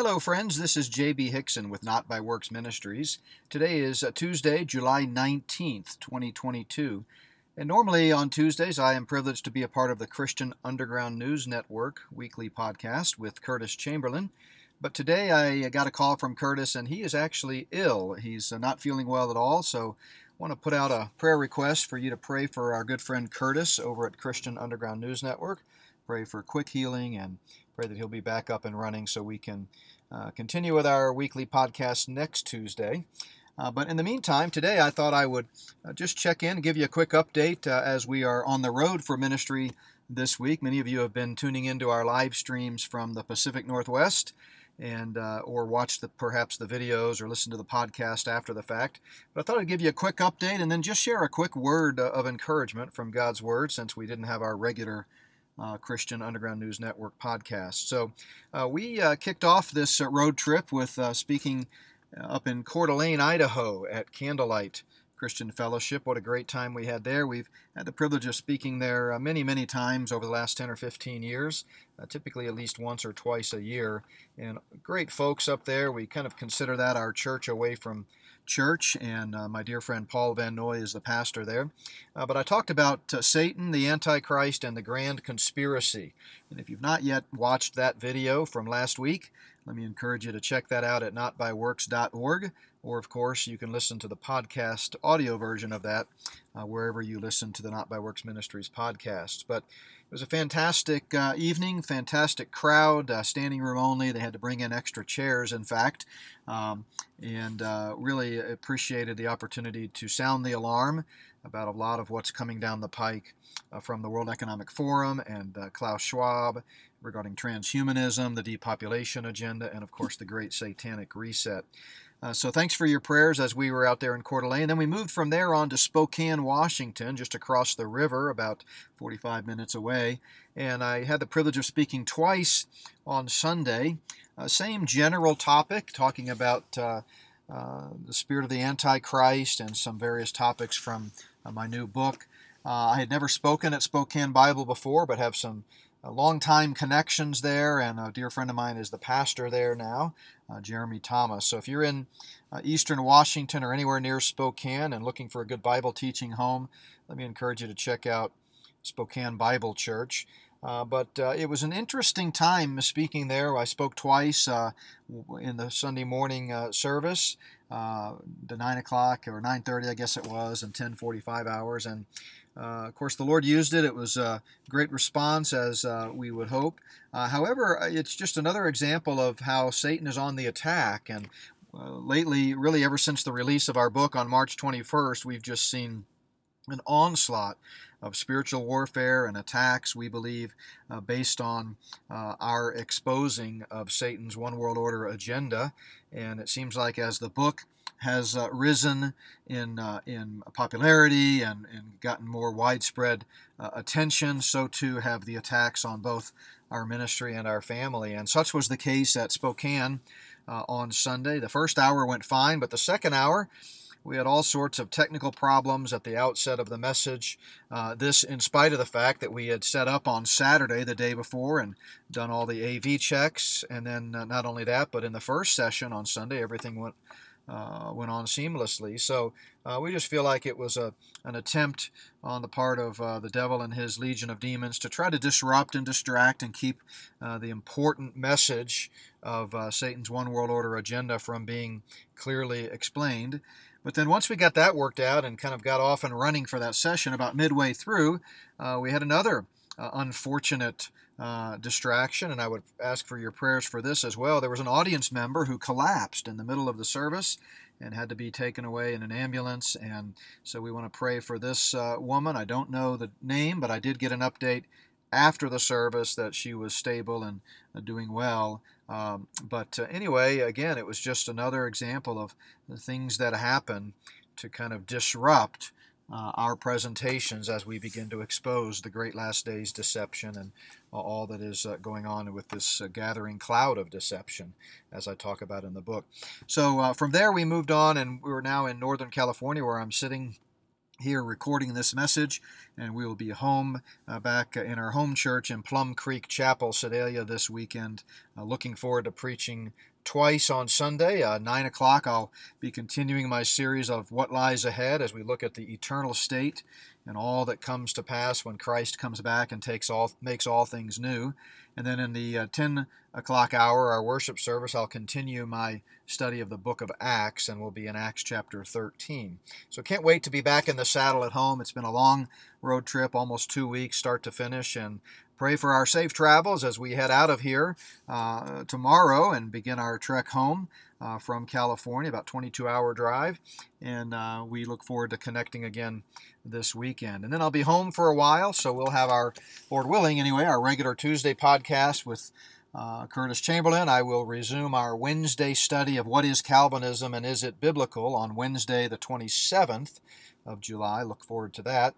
Hello, friends. This is J.B. Hixson with Not by Works Ministries. Today is uh, Tuesday, July 19th, 2022. And normally on Tuesdays, I am privileged to be a part of the Christian Underground News Network weekly podcast with Curtis Chamberlain. But today I got a call from Curtis, and he is actually ill. He's uh, not feeling well at all, so I want to put out a prayer request for you to pray for our good friend Curtis over at Christian Underground News Network. Pray for quick healing and pray that he'll be back up and running so we can uh, continue with our weekly podcast next Tuesday. Uh, but in the meantime, today I thought I would uh, just check in and give you a quick update uh, as we are on the road for ministry this week. Many of you have been tuning into our live streams from the Pacific Northwest and uh, or watch the perhaps the videos or listen to the podcast after the fact. But I thought I'd give you a quick update and then just share a quick word uh, of encouragement from God's Word since we didn't have our regular uh, Christian Underground News Network podcast. So uh, we uh, kicked off this uh, road trip with speaking up in Coeur d'Alene, Idaho at Candlelight Christian Fellowship. What a great time we had there. We've had the privilege of speaking there uh, many, many times over the last 10 or 15 years, uh, typically at least once or twice a year. And great folks up there. We kind of consider that our church away from church, and uh, my dear friend Paul Van Noy is the pastor there. Uh, but I talked about uh, Satan, the Antichrist, and the Grand Conspiracy. And if you've not yet watched that video from last week, let me encourage you to check that out at notbyworks.org. Or, of course, you can listen to the podcast audio version of that uh, wherever you listen to the Not by Works Ministries podcasts. But it was a fantastic uh, evening, fantastic crowd, uh, standing room only. They had to bring in extra chairs, in fact, um, and uh, really appreciated the opportunity to sound the alarm about a lot of what's coming down the pike uh, from the World Economic Forum and uh, Klaus Schwab regarding transhumanism, the depopulation agenda, and of course the Great Satanic Reset. Uh, so thanks for your prayers as we were out there in Coeur d'Alene. Then we moved from there on to Spokane, Washington, just across the river, about 45 minutes away. And I had the privilege of speaking twice on Sunday. Uh, same general topic, talking about uh, uh the spirit of the Antichrist and some various topics from uh, my new book. Uh, I had never spoken at Spokane Bible before, but have some uh, long-time connections there, and a dear friend of mine is the pastor there now, uh, Jeremy Thomas. So if you're in uh, eastern Washington or anywhere near Spokane and looking for a good Bible teaching home, let me encourage you to check out Spokane Bible Church. Uh, but uh, it was an interesting time speaking there. I spoke twice uh, in the Sunday morning uh, service, uh, the nine o'clock or nine thirty, I guess it was, and ten forty-five hours, and of course, the Lord used it. It was a great response, as uh, we would hope. Uh, however, uh, it's just another example of how Satan is on the attack. And uh, lately, really ever since the release of our book on March 21st, we've just seen an onslaught of spiritual warfare and attacks, we believe, uh, based on uh, our exposing of Satan's one world order agenda. And it seems like as the book has uh, risen in, uh, in popularity and, and gotten more widespread uh, attention, so too have the attacks on both our ministry and our family. And such was the case at Spokane uh, on Sunday. The first hour went fine, but the second hour, we had all sorts of technical problems at the outset of the message. Uh, this, in spite of the fact that we had set up on Saturday, the day before, and done all the AV checks. And then, uh, not only that, but in the first session on Sunday, everything went uh, went on seamlessly. So uh, we just feel like it was a, an attempt on the part of uh, the devil and his legion of demons to try to disrupt and distract and keep uh, the important message of uh, Satan's one world order agenda from being clearly explained. But then once we got that worked out and kind of got off and running for that session about midway through, we had another unfortunate uh, distraction, and I would ask for your prayers for this as well. There was an audience member who collapsed in the middle of the service and had to be taken away in an ambulance. And so we want to pray for this uh, woman. I don't know the name, but I did get an update after the service that she was stable and uh, doing well. Um, but uh, anyway, again, it was just another example of the things that happen to kind of disrupt uh, our presentations as we begin to expose the great last days deception and all that is uh, going on with this uh, gathering cloud of deception, as I talk about in the book. So uh, from there, we moved on, and we're now in Northern California, where I'm sitting here recording this message, and we will be home uh, back in our home church in Plum Creek Chapel, Sedalia, this weekend. Uh, looking forward to preaching twice on Sunday. Uh, 9 o'clock, I'll be continuing my series of What Lies Ahead as we look at the eternal state and all that comes to pass when Christ comes back and takes all, makes all things new. And then in the uh, 10 o'clock hour, our worship service, I'll continue my study of the book of Acts, and we'll be in Acts chapter 13. So can't wait to be back in the saddle at home. It's been a long road trip, almost two weeks, start to finish, and pray for our safe travels as we head out of here uh, tomorrow and begin our trek home uh, from California, about 22 hour drive. And uh, we look forward to connecting again this weekend. And then I'll be home for a while, so we'll have our, Lord willing anyway, our regular Tuesday podcast with uh, Curtis Chamberlain. I will resume our Wednesday study of what is Calvinism and is it biblical on Wednesday, the 27th of July. Look forward to that.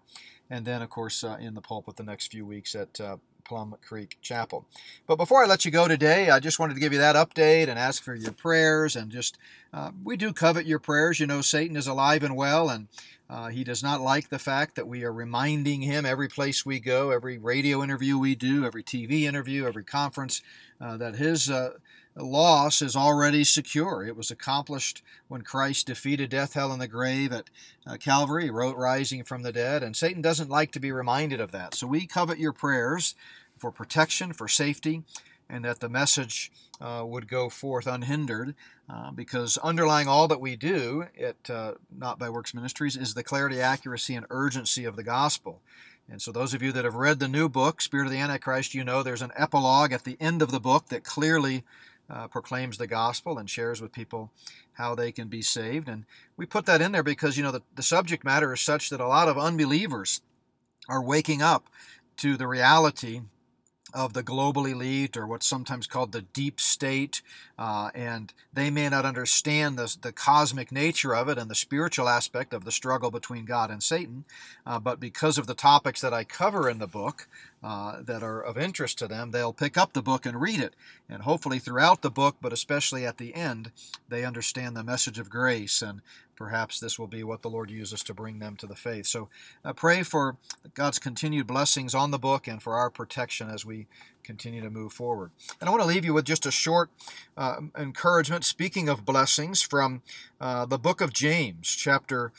And then, of course, uh, in the pulpit the next few weeks at uh, Plum Creek Chapel. But before I let you go today, I just wanted to give you that update and ask for your prayers. And just, uh, we do covet your prayers. You know, Satan is alive and well, and uh, he does not like the fact that we are reminding him every place we go, every radio interview we do, every TV interview, every conference, uh, that his uh, loss is already secure. It was accomplished when Christ defeated death, hell, and the grave at uh, Calvary, wrote rising from the dead, and Satan doesn't like to be reminded of that. So we covet your prayers for protection, for safety, and that the message uh, would go forth unhindered. Uh, because underlying all that we do at uh, Not by Works Ministries is the clarity, accuracy, and urgency of the gospel. And so, those of you that have read the new book, Spirit of the Antichrist, you know there's an epilogue at the end of the book that clearly uh, proclaims the gospel and shares with people how they can be saved. And we put that in there because, you know, the, the subject matter is such that a lot of unbelievers are waking up to the reality of the global elite or what's sometimes called the deep state, uh, and they may not understand the, the cosmic nature of it and the spiritual aspect of the struggle between God and Satan. Uh, but because of the topics that I cover in the book uh, that are of interest to them, they'll pick up the book and read it. And hopefully, throughout the book, but especially at the end, they understand the message of grace and perhaps this will be what the Lord uses to bring them to the faith. So uh, pray for God's continued blessings on the book and for our protection as we continue to move forward. And I want to leave you with just a short uh, encouragement, speaking of blessings, from uh, the book of James, chapter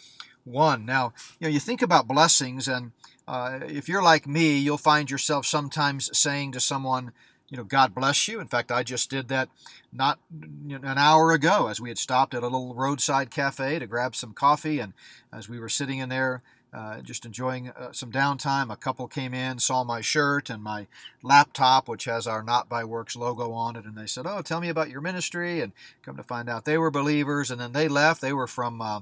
1. Now, you know, you think about blessings, and uh, if you're like me, you'll find yourself sometimes saying to someone, you know, God bless you. In fact, I just did that not an hour ago as we had stopped at a little roadside cafe to grab some coffee. And as we were sitting in there, uh, just enjoying uh, some downtime, a couple came in, saw my shirt and my laptop, which has our Not by Works logo on it. And they said, Oh, tell me about your ministry. And come to find out they were believers. And then they left. They were from, uh,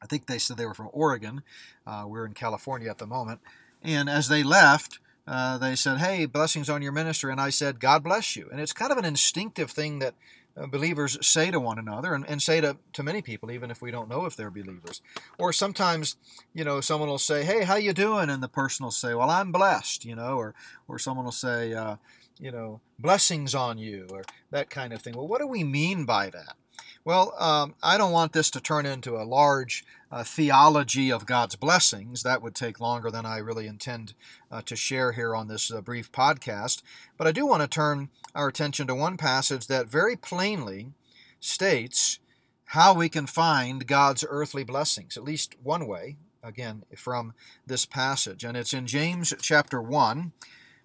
I think they said they were from Oregon. Uh, we're in California at the moment. And as they left, uh, they said, Hey, blessings on your ministry. And I said, God bless you. And it's kind of an instinctive thing that uh, believers say to one another and, and say to, to many people, even if we don't know if they're believers. Or sometimes, you know, someone will say, Hey, how you doing? And the person will say, Well, I'm blessed, you know, or, or someone will say, uh, you know, blessings on you, or that kind of thing. Well, what do we mean by that? Well, um, I don't want this to turn into a large uh, theology of God's blessings. That would take longer than I really intend uh, to share here on this uh, brief podcast. But I do want to turn our attention to one passage that very plainly states how we can find God's earthly blessings, at least one way, again, from this passage. And it's in James chapter 1,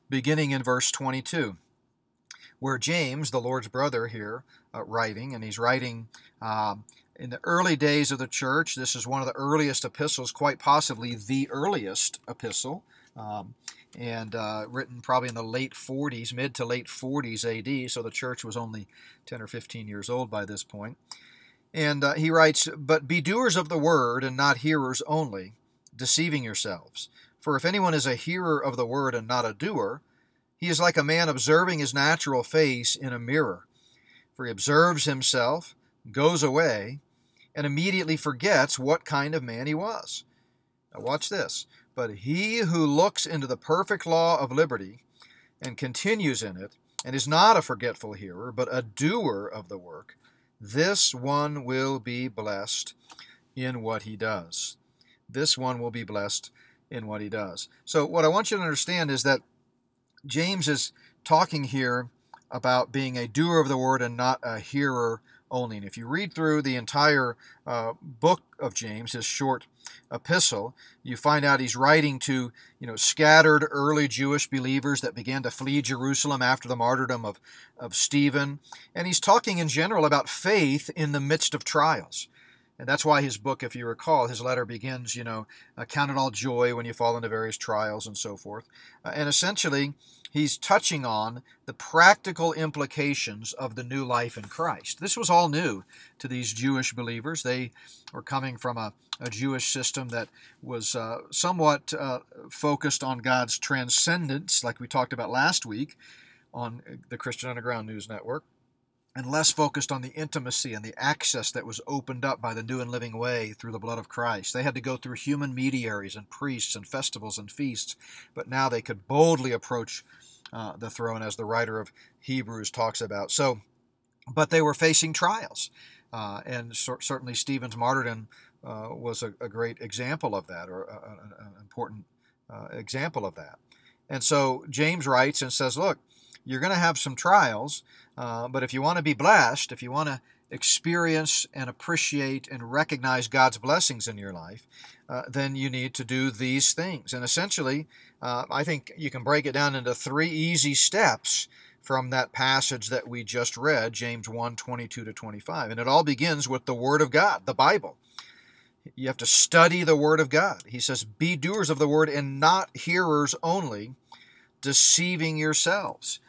beginning in verse 22 where James, the Lord's brother here, uh, writing, and he's writing um, in the early days of the church. This is one of the earliest epistles, quite possibly the earliest epistle, um, and uh, written probably in the late 40s, mid to late 40s AD. So the church was only 10 or 15 years old by this point. And uh, he writes, But be doers of the word and not hearers only, deceiving yourselves. For if anyone is a hearer of the word and not a doer, he is like a man observing his natural face in a mirror. For he observes himself, goes away, and immediately forgets what kind of man he was. Now, watch this. But he who looks into the perfect law of liberty and continues in it, and is not a forgetful hearer, but a doer of the work, this one will be blessed in what he does. this one will be blessed in what he does. So, what I want you to understand is that James is talking here about being a doer of the word and not a hearer only. And if you read through the entire uh, book of James, his short epistle, you find out he's writing to you know scattered early Jewish believers that began to flee Jerusalem after the martyrdom of, of Stephen. And he's talking in general about faith in the midst of trials. And that's why his book, if you recall, his letter begins, you know, uh, count it all joy when you fall into various trials and so forth. Uh, and essentially, he's touching on the practical implications of the new life in Christ. This was all new to these Jewish believers. They were coming from a, a Jewish system that was uh, somewhat uh, focused on God's transcendence, like we talked about last week on the Christian Underground News Network and less focused on the intimacy and the access that was opened up by the new and living way through the blood of Christ. They had to go through human mediaries and priests and festivals and feasts, but now they could boldly approach uh, the throne, as the writer of Hebrews talks about. So, but they were facing trials, uh, and so, certainly Stephen's martyrdom uh, was a, a, great example of that, or an important uh, example of that. And so James writes and says, "Look, you're going to have some trials." Uh, but if you want to be blessed, if you want to experience and appreciate and recognize God's blessings in your life, uh, then you need to do these things. And essentially, uh, I think you can break it down into three easy steps from that passage that we just read, James 1 22 to 25. And it all begins with the Word of God, the Bible. You have to study the Word of God. He says, Be doers of the Word and not hearers only, deceiving yourselves.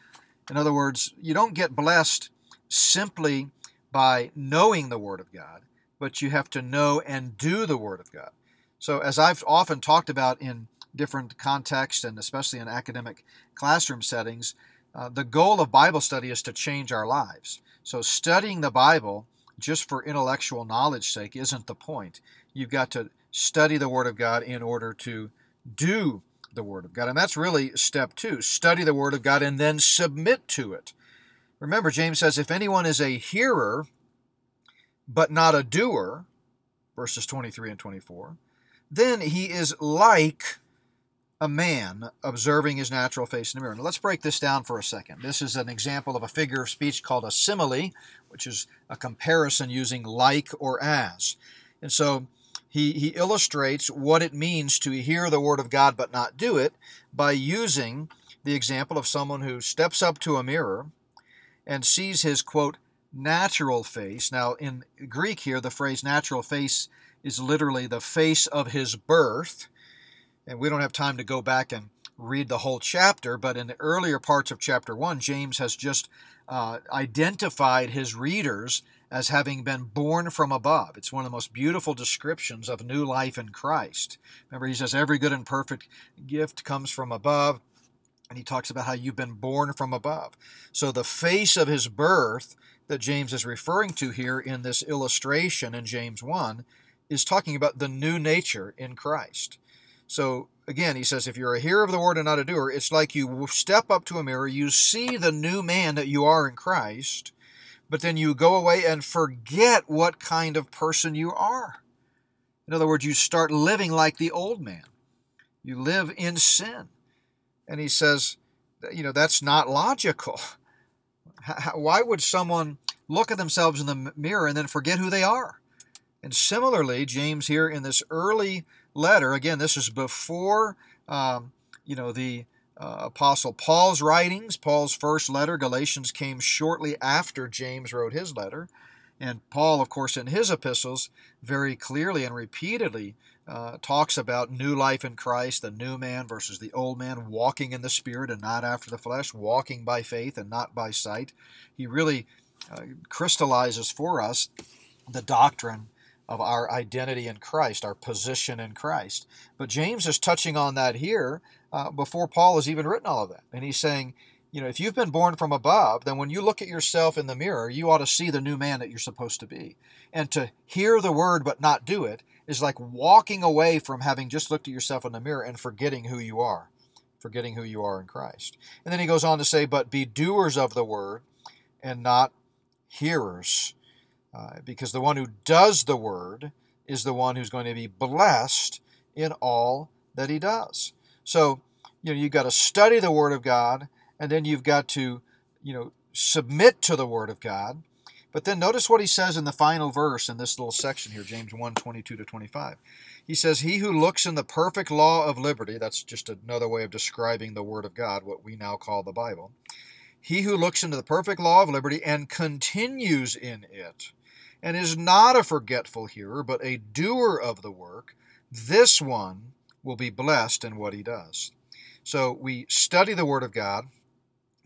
In other words, you don't get blessed simply by knowing the Word of God, but you have to know and do the Word of God. So, as I've often talked about in different contexts and especially in academic classroom settings, uh, the goal of Bible study is to change our lives. So, studying the Bible just for intellectual knowledge sake isn't the point. You've got to study the Word of God in order to do the Word of God. And that's really step two study the Word of God and then submit to it. Remember, James says, if anyone is a hearer but not a doer, verses 23 and 24, then he is like a man observing his natural face in the mirror. Now, let's break this down for a second. This is an example of a figure of speech called a simile, which is a comparison using like or as. And so he, he illustrates what it means to hear the word of God but not do it by using the example of someone who steps up to a mirror and sees his quote natural face. Now, in Greek here, the phrase natural face is literally the face of his birth. And we don't have time to go back and read the whole chapter, but in the earlier parts of chapter 1, James has just uh, identified his readers as having been born from above. It's one of the most beautiful descriptions of new life in Christ. Remember, he says, Every good and perfect gift comes from above. And he talks about how you've been born from above. So the face of his birth that James is referring to here in this illustration in James 1 is talking about the new nature in Christ. So again, he says, if you're a hearer of the word and not a doer, it's like you step up to a mirror, you see the new man that you are in Christ, but then you go away and forget what kind of person you are. In other words, you start living like the old man. You live in sin. And he says, you know, that's not logical. Why would someone look at themselves in the mirror and then forget who they are? And similarly, James here in this early letter, again, this is before, um, you know, the uh, Apostle Paul's writings. Paul's first letter, Galatians, came shortly after James wrote his letter. And Paul, of course, in his epistles, very clearly and repeatedly uh, talks about new life in Christ, the new man versus the old man, walking in the Spirit and not after the flesh, walking by faith and not by sight. He really uh, crystallizes for us the doctrine of our identity in Christ, our position in Christ. But James is touching on that here uh, before Paul has even written all of that. And he's saying, you know, if you've been born from above, then when you look at yourself in the mirror, you ought to see the new man that you're supposed to be. And to hear the word but not do it is like walking away from having just looked at yourself in the mirror and forgetting who you are, forgetting who you are in Christ. And then he goes on to say, but be doers of the word and not hearers. Uh, because the one who does the word is the one who's going to be blessed in all that he does. So, you know, you've got to study the Word of God, and then you've got to, you know, submit to the Word of God. But then notice what he says in the final verse in this little section here, James 1 22 to 25. He says, He who looks in the perfect law of liberty, that's just another way of describing the Word of God, what we now call the Bible. He who looks into the perfect law of liberty and continues in it, and is not a forgetful hearer, but a doer of the work, this one will be blessed in what he does. So we study the Word of God,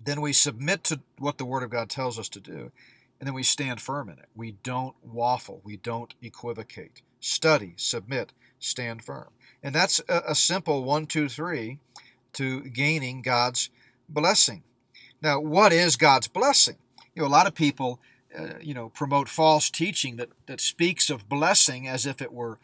then we submit to what the Word of God tells us to do, and then we stand firm in it. We don't waffle, we don't equivocate. Study, submit, stand firm. And that's a, simple one, two, three to gaining God's blessing. Now, what is God's blessing? You know, a lot of people, uh, you know, promote false teaching that, that speaks of blessing as if it were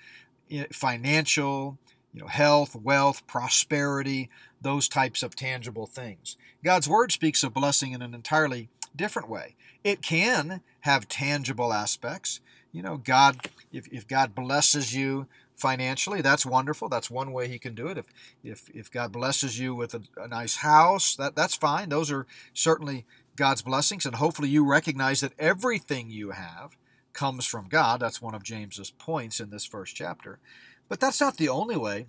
financial, you know, health, wealth, prosperity, those types of tangible things. God's word speaks of blessing in an entirely different way. It can have tangible aspects. You know, God, if, if God blesses you financially, that's wonderful. That's one way he can do it. If if if God blesses you with a, a, nice house, that that's fine. Those are certainly God's blessings, and hopefully you recognize that everything you have comes from God. That's one of James's points in this first chapter. But that's not the only way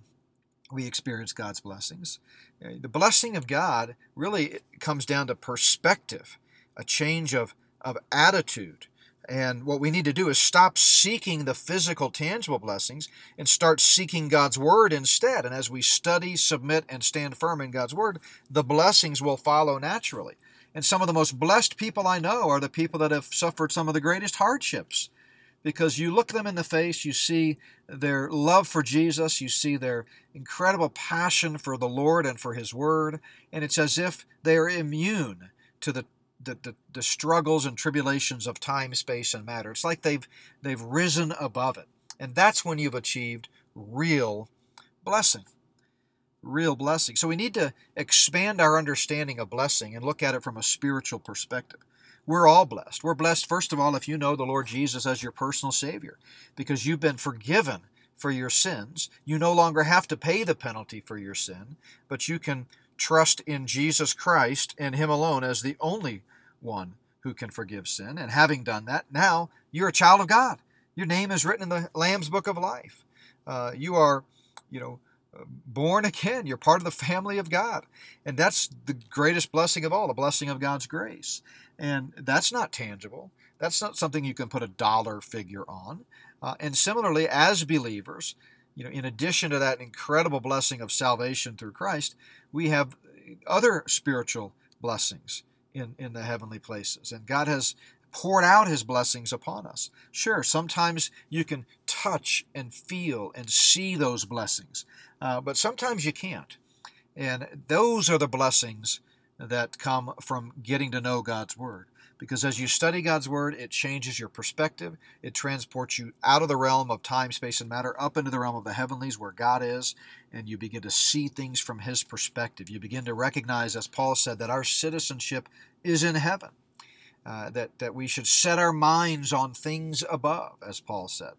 we experience God's blessings. Uh, the blessing of God really comes down to perspective, a change of, of attitude. And what we need to do is stop seeking the physical, tangible blessings and start seeking God's Word instead. And as we study, submit, and stand firm in God's Word, the blessings will follow naturally. And some of the most blessed people I know are the people that have suffered some of the greatest hardships. Because you look them in the face, you see their love for Jesus, you see their incredible passion for the Lord and for His Word, and it's as if they are immune to the the, the, the, struggles and tribulations of time, space, and matter. It's like they've they've risen above it. And that's when you've achieved real blessing. Real blessing. So we need to expand our understanding of blessing and look at it from a spiritual perspective. We're all blessed. We're blessed, first of all, if you know the Lord Jesus as your personal Savior, because you've been forgiven for your sins. You no longer have to pay the penalty for your sin, but you can trust in Jesus Christ and Him alone as the only one who can forgive sin. And having done that, now you're a child of God. Your name is written in the Lamb's Book of Life. Uh, you are, you know, born again. You're part of the family of God. And that's the greatest blessing of all, the blessing of God's grace. And that's not tangible. That's not something you can put a dollar figure on. Uh, and similarly, as believers, you know, in addition to that incredible blessing of salvation through Christ, we have other spiritual blessings in, in the heavenly places. And God has poured out his blessings upon us. Sure, sometimes you can touch and feel and see those blessings, uh, but sometimes you can't. And those are the blessings that come from getting to know God's Word. Because as you study God's Word, it changes your perspective. It transports you out of the realm of time, space, and matter up into the realm of the heavenlies where God is, and you begin to see things from His perspective. You begin to recognize, as Paul said, that our citizenship is in heaven, uh, that, that we should set our minds on things above, as Paul said,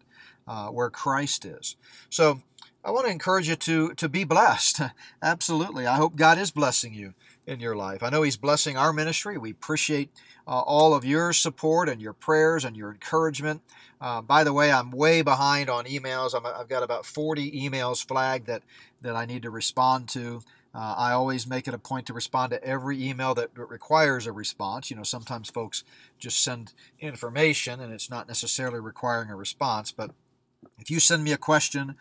uh, where Christ is. So I want to encourage you to, to be blessed. Absolutely. I hope God is blessing you in your life. I know He's blessing our ministry. We appreciate uh, all of your support and your prayers and your encouragement. Uh, by the way, I'm way behind on emails. i have got about 40 emails flagged that, that I need to respond to. Uh, I always make it a point to respond to every email that requires a response. You know, sometimes folks just send information and it's not necessarily requiring a response. But if you send me a question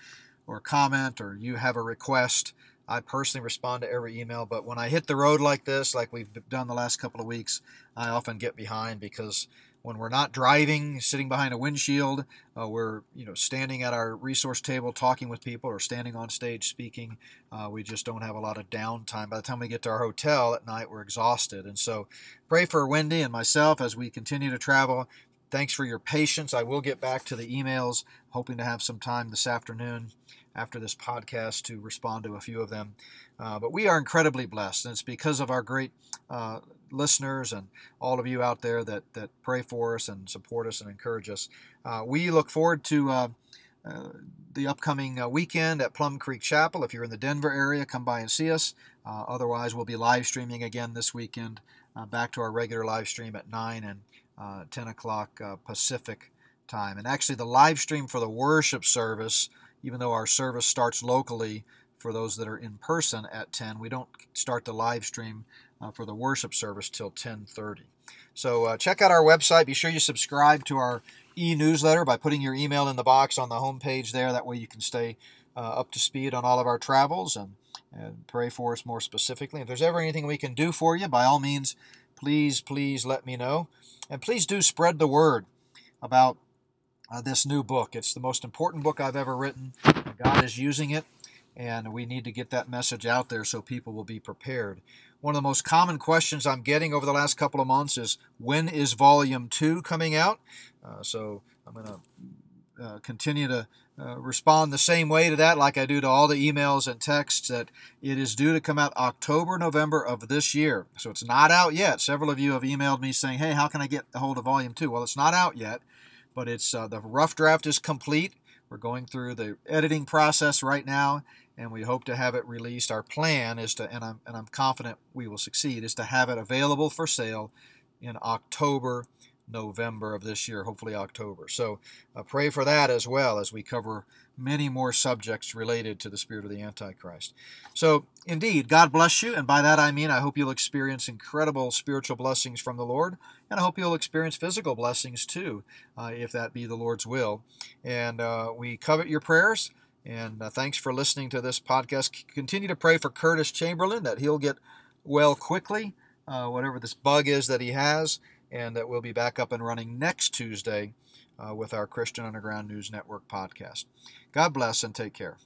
or comment or you have a request, I personally respond to every email, but when I hit the road like this, like we've done the last couple of weeks, I often get behind because when we're not driving, sitting behind a windshield, uh, we're you know standing at our resource table talking with people or standing on stage speaking. Uh, we just don't have a lot of downtime. By the time we get to our hotel at night, we're exhausted. And so, pray for Wendy and myself as we continue to travel. Thanks for your patience. I will get back to the emails, hoping to have some time this afternoon after this podcast to respond to a few of them. Uh, but we are incredibly blessed, and it's because of our great uh, listeners and all of you out there that, that pray for us and support us and encourage us. Uh, we look forward to uh, uh, the upcoming uh, weekend at Plum Creek Chapel. If you're in the Denver area, come by and see us. Uh, otherwise, we'll be live streaming again this weekend, uh, back to our regular live stream at 9 and uh, 10 o'clock Pacific time. And actually, the live stream for the worship service, even though our service starts locally for those that are in person at 10, we don't start the live stream for the worship service till 10:30. So check out our website. Be sure you subscribe to our e-newsletter by putting your email in the box on the home page there. That way you can stay uh, up to speed on all of our travels and, and pray for us more specifically. If there's ever anything we can do for you, by all means, please, please let me know. And please do spread the word about uh, this new book. It's the most important book I've ever written. God is using it, and we need to get that message out there so people will be prepared. One of the most common questions I'm getting over the last couple of months is when is volume two coming out? Uh, so I'm going to uh, continue to uh, respond the same way to that, like I do to all the emails and texts, that it is due to come out October, November of this year. So it's not out yet. Several of you have emailed me saying, hey, how can I get a hold of volume two? Well, it's not out yet, but it's uh, the rough draft is complete. We're going through the editing process right now, and we hope to have it released. Our plan is to, and I'm, and I'm confident we will succeed, is to have it available for sale in October, November of this year, hopefully October. So uh, pray for that as well as we cover many more subjects related to the spirit of the Antichrist. So, indeed, God bless you. And by that I mean I hope you'll experience incredible spiritual blessings from the Lord. And I hope you'll experience physical blessings too, uh, if that be the Lord's will. And uh, we covet your prayers. And uh, thanks for listening to this podcast. Continue to pray for Curtis Chamberlain that he'll get well quickly, uh, whatever this bug is that he has, and that we'll be back up and running next Tuesday uh, with our Christian Underground News Network podcast. God bless and take care.